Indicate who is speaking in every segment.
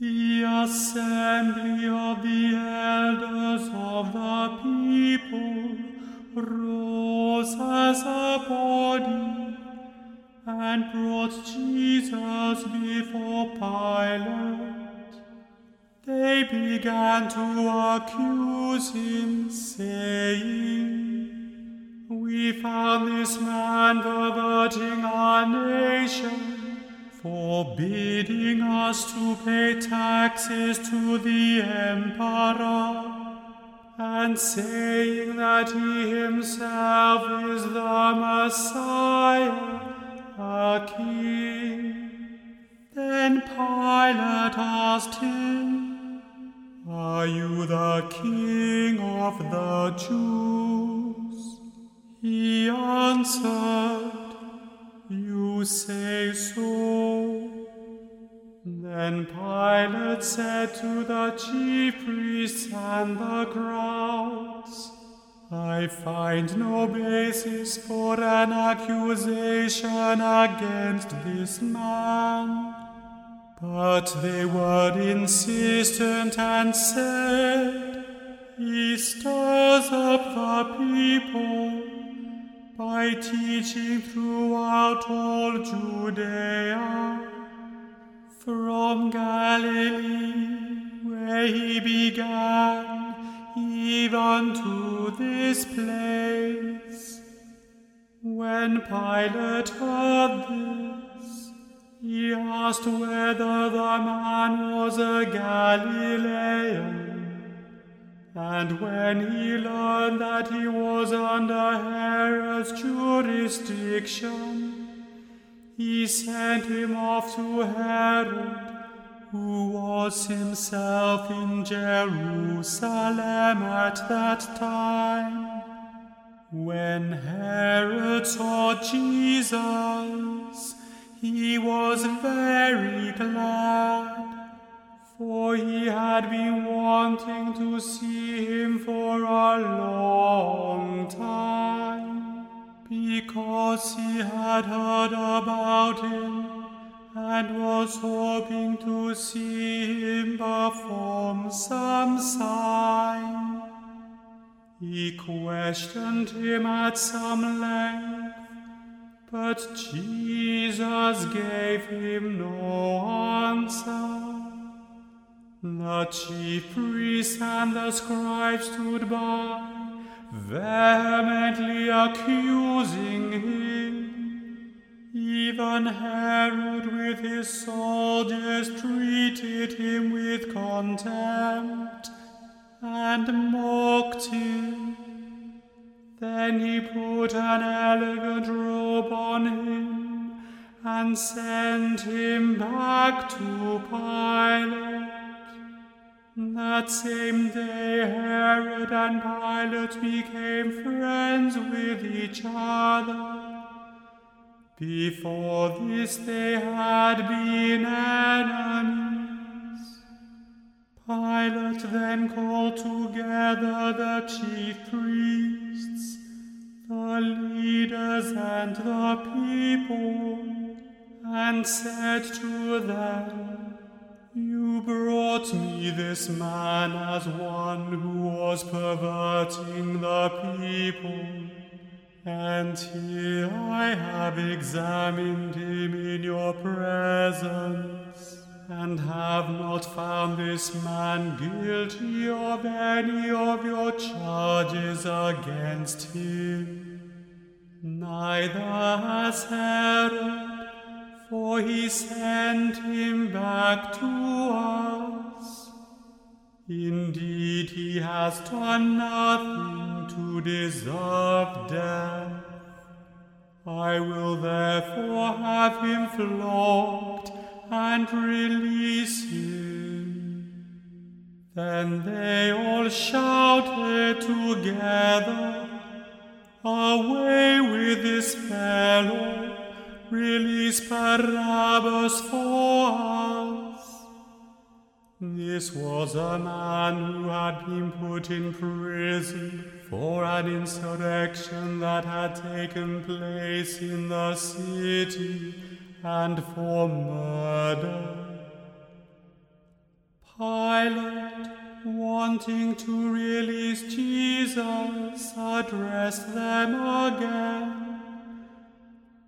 Speaker 1: The assembly of the elders of the people rose as a body and brought Jesus before Pilate. They began to accuse him, saying, We found this man perverting our nation, forbidding us to pay taxes to the emperor, and saying that he himself is the Messiah, a king. Then Pilate asked him, Are you the king of the Jews? He answered, say so. Then Pilate said to the chief priests and the crowds, I find no basis for an accusation against this man. But they were insistent and said, He stirs up the people by teaching throughout all Judea, from Galilee, where he began, even to this place. When Pilate heard this, he asked whether the man was a Galilean. And when he learned that he was under Herod's jurisdiction, he sent him off to Herod, who was himself in Jerusalem at that time. When Herod saw Jesus, he was very glad, for he had been wanting to see him for a long time, because he had heard about him and was hoping to see him perform some sign. He questioned him at some length but Jesus gave him no answer. The chief priests and the scribes stood by, vehemently accusing him. Even Herod with his soldiers treated him with contempt and mocked him. Then he put an elegant robe on him and sent him back to Pilate. That same day, Herod and Pilate became friends with each other. Before this, they had been enemies. Pilate then called together the chief priests, the leaders, and the people, and said to them, You brought me this man as one who was perverting the people. And here I have examined him in your presence, and have not found this man guilty of any of your charges against him. Neither has Herod, for he sent him back to us. Indeed, he has done nothing to deserve death. I will therefore have him flogged and release him. Then they all shouted together, Away with this fellow, release Barabbas for us. This was a man who had been put in prison for an insurrection that had taken place in the city and for murder. Pilate, wanting to release Jesus, addressed them again.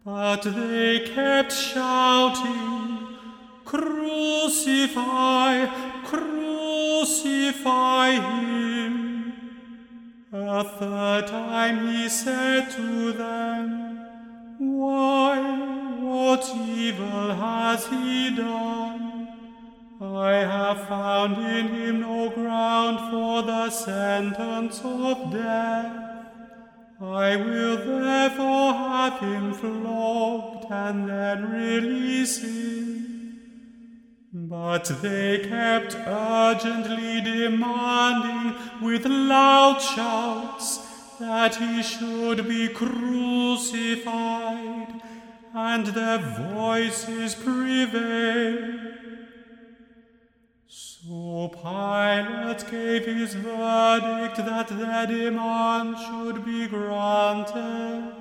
Speaker 1: But they kept shouting, Crucify, crucify him. A third time he said to them, Why, what evil has he done? I have found in him no ground for the sentence of death. I will therefore have him flogged and then release him. But they kept urgently demanding with loud shouts that he should be crucified, and their voices prevailed. Pilate gave his verdict that their demand should be granted.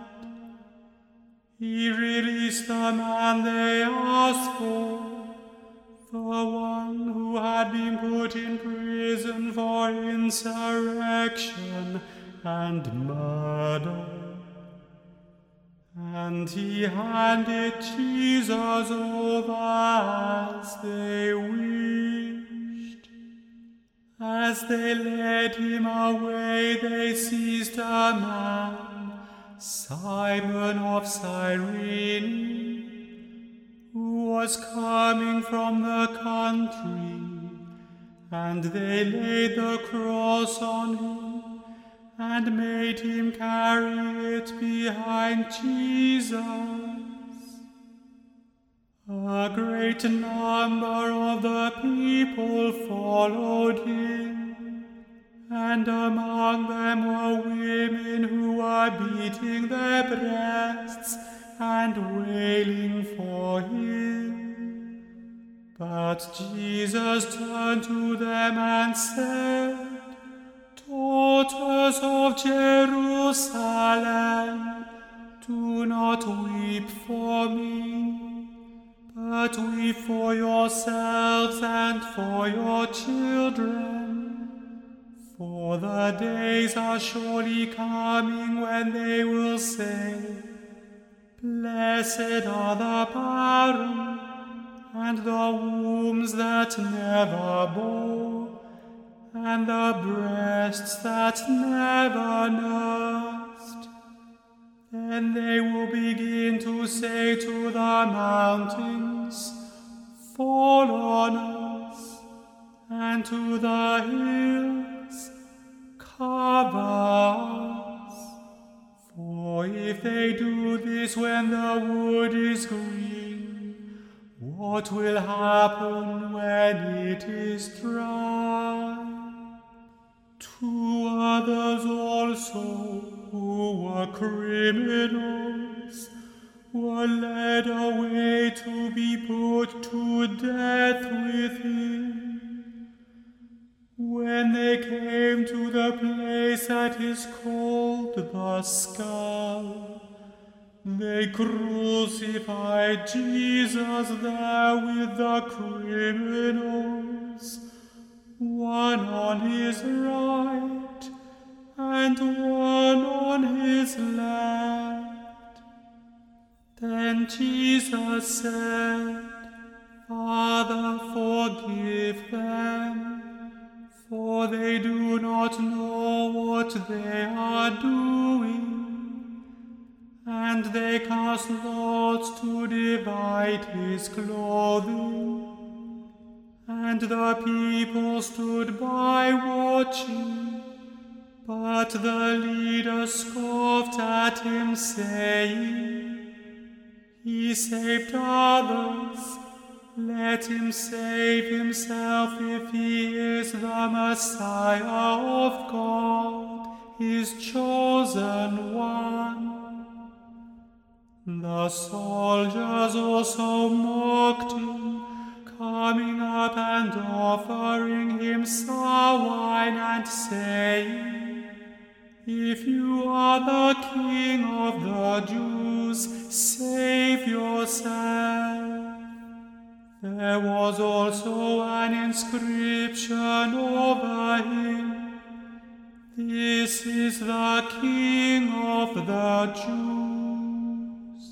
Speaker 1: He released the man they asked for, the one who had been put in prison for insurrection and murder. And he handed Jesus over as they wished. As they led him away, they seized a man, Simon of Cyrene, who was coming from the country, and they laid the cross on him and made him carry it behind Jesus. A great number of the people followed him, and among them were women who were beating their breasts and wailing for him. But Jesus turned to them and said, Daughters of Jerusalem, do not weep for me, but we for yourselves and for your children. For the days are surely coming when they will say, Blessed are the barren and the wombs that never bore and the breasts that never nursed. Then they will begin to say to the mountains, Fall on us, and to the hills, cover us. For if they do this when the wood is green, what will happen when it is dry? Two others also, who were criminals, were led away to be put to death with him. When they came to the place that is called the skull, they crucified Jesus there with the criminals one on his right and one on his left. Then Jesus said, Father, forgive them, for they do not know what they are doing. And they cast lots to divide his clothing. And the people stood by watching. But the leader scoffed at him, saying, He saved others. Let him save himself if he is the Messiah of God, his chosen one. The soldiers also mocked him coming up and offering him sour wine and saying, If you are the king of the Jews, save yourself. There was also an inscription over him. This is the King of the Jews.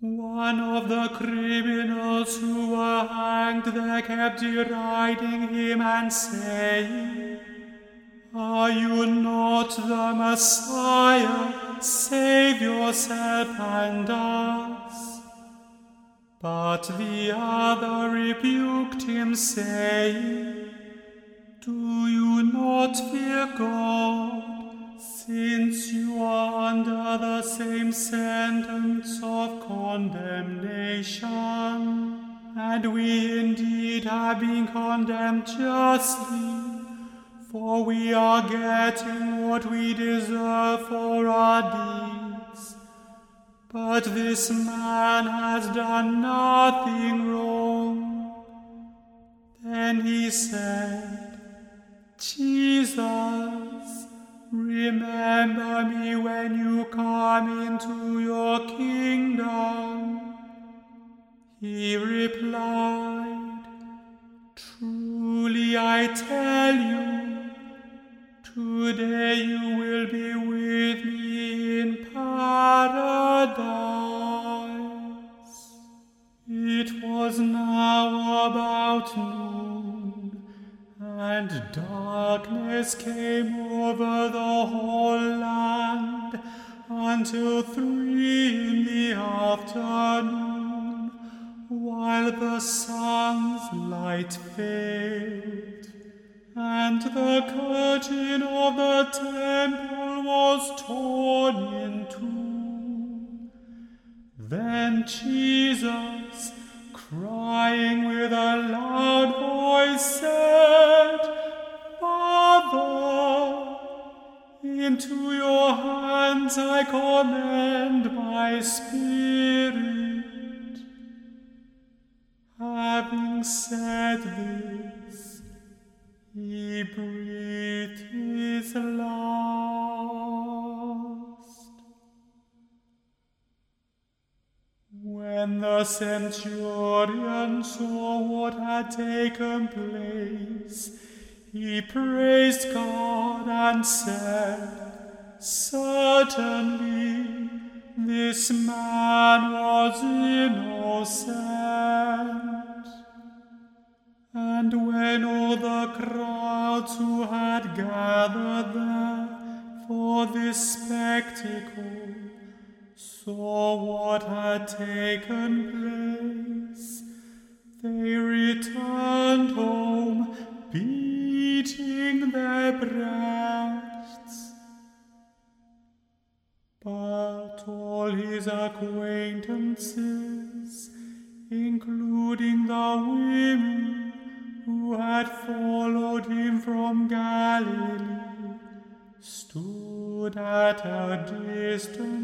Speaker 1: One of the criminals who were hanged there kept deriding him and saying, Are you not the Messiah? Save yourself and us. But the other rebuked him, saying, Do you not fear God, since you are under the same sentence of condemnation? And we indeed have been condemned justly, for we are getting what we deserve for our deeds. But this man has done nothing wrong. Then he said, Jesus, remember me when you come into your kingdom. He replied, Truly I tell you, today you will be with me in paradise. It was now about noon, and darkness came over the whole land until three in the afternoon, while the sun's light failed, and the curtain of the temple was torn in two. Then Jesus, crying with a loud voice, said, Father, into your hands I commend my spirit. Having said this, he breathed his last. When the centurion saw what had taken place, he praised God and said, Certainly this man was innocent. Gathered there for this spectacle saw what had taken place, they returned home beating their breasts. But all his acquaintances, at a distance